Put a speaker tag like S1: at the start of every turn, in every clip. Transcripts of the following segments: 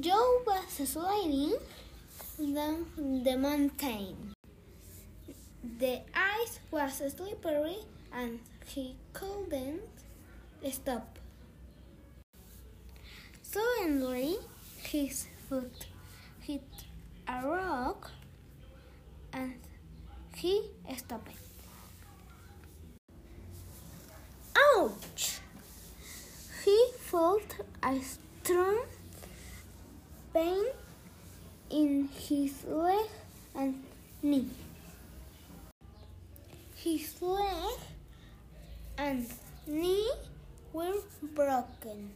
S1: Joe was sliding down the mountain. The ice was slippery and he couldn't stop. Suddenly, his foot hit a rock and he stopped. Ouch! He felt a strong pain in his leg and knee. His leg and knee were broken.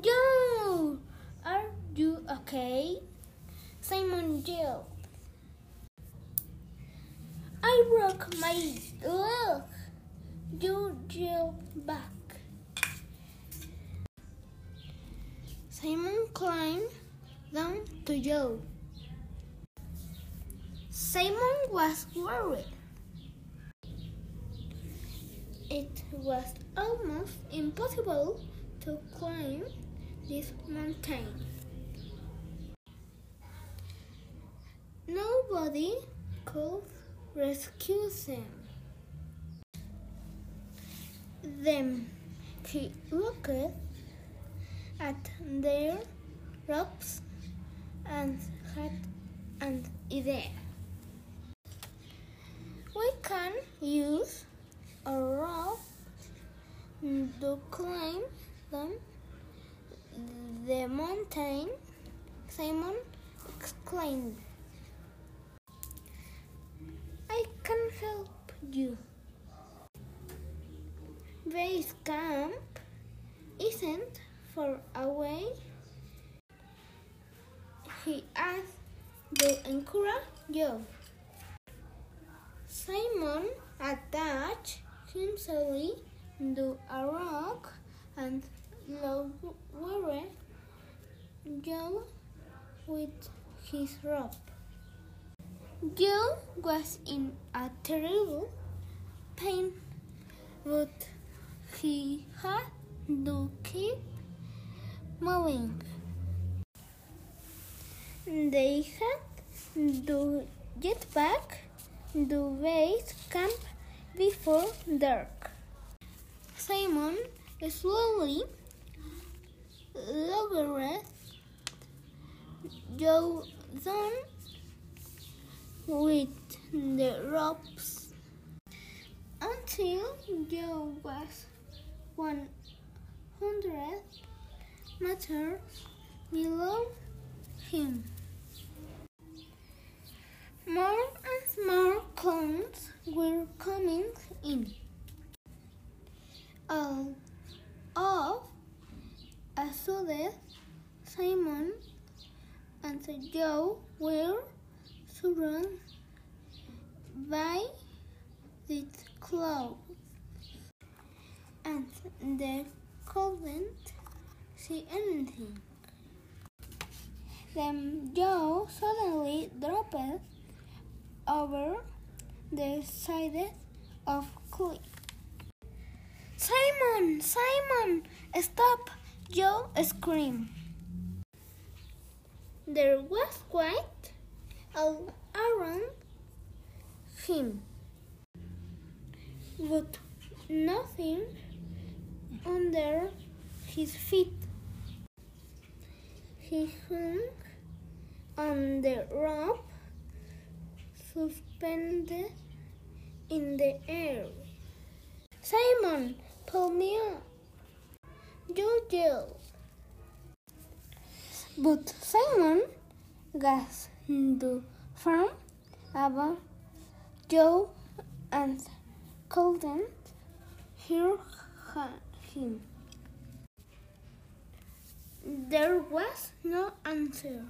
S1: Joe, are you okay? Simon yelled. I broke my leg. Joe yelled back. Simon climbed down to Joe. Simon was worried. It was almost impossible to climb this mountain. Nobody could rescue them. Then he looked at their ropes and had and idea. We can use a rope to climb them the mountain, Simon exclaimed. I can help you. Base camp isn't far away. He asked to encourage you. Simon attached himself to a rock and lowered Joe with his rope. Joe was in a terrible pain, but he had to keep moving. They had to get back to base camp before dark. Simon slowly lowered Joe down with the ropes until Joe was 100 meters below him. More and more clowns were coming in. All of a Simon and Joe were surrounded by the clouds, and they couldn't see anything. Then Joe suddenly dropped over the side of cliff. Simon! Simon! Stop! Joe screamed. There was quite all around him, but nothing under his feet. He hung on the rope suspended in the air. Simon, pull me up. Joe yelled. But Simon got the from above Joe and couldn't hear him. There was no answer.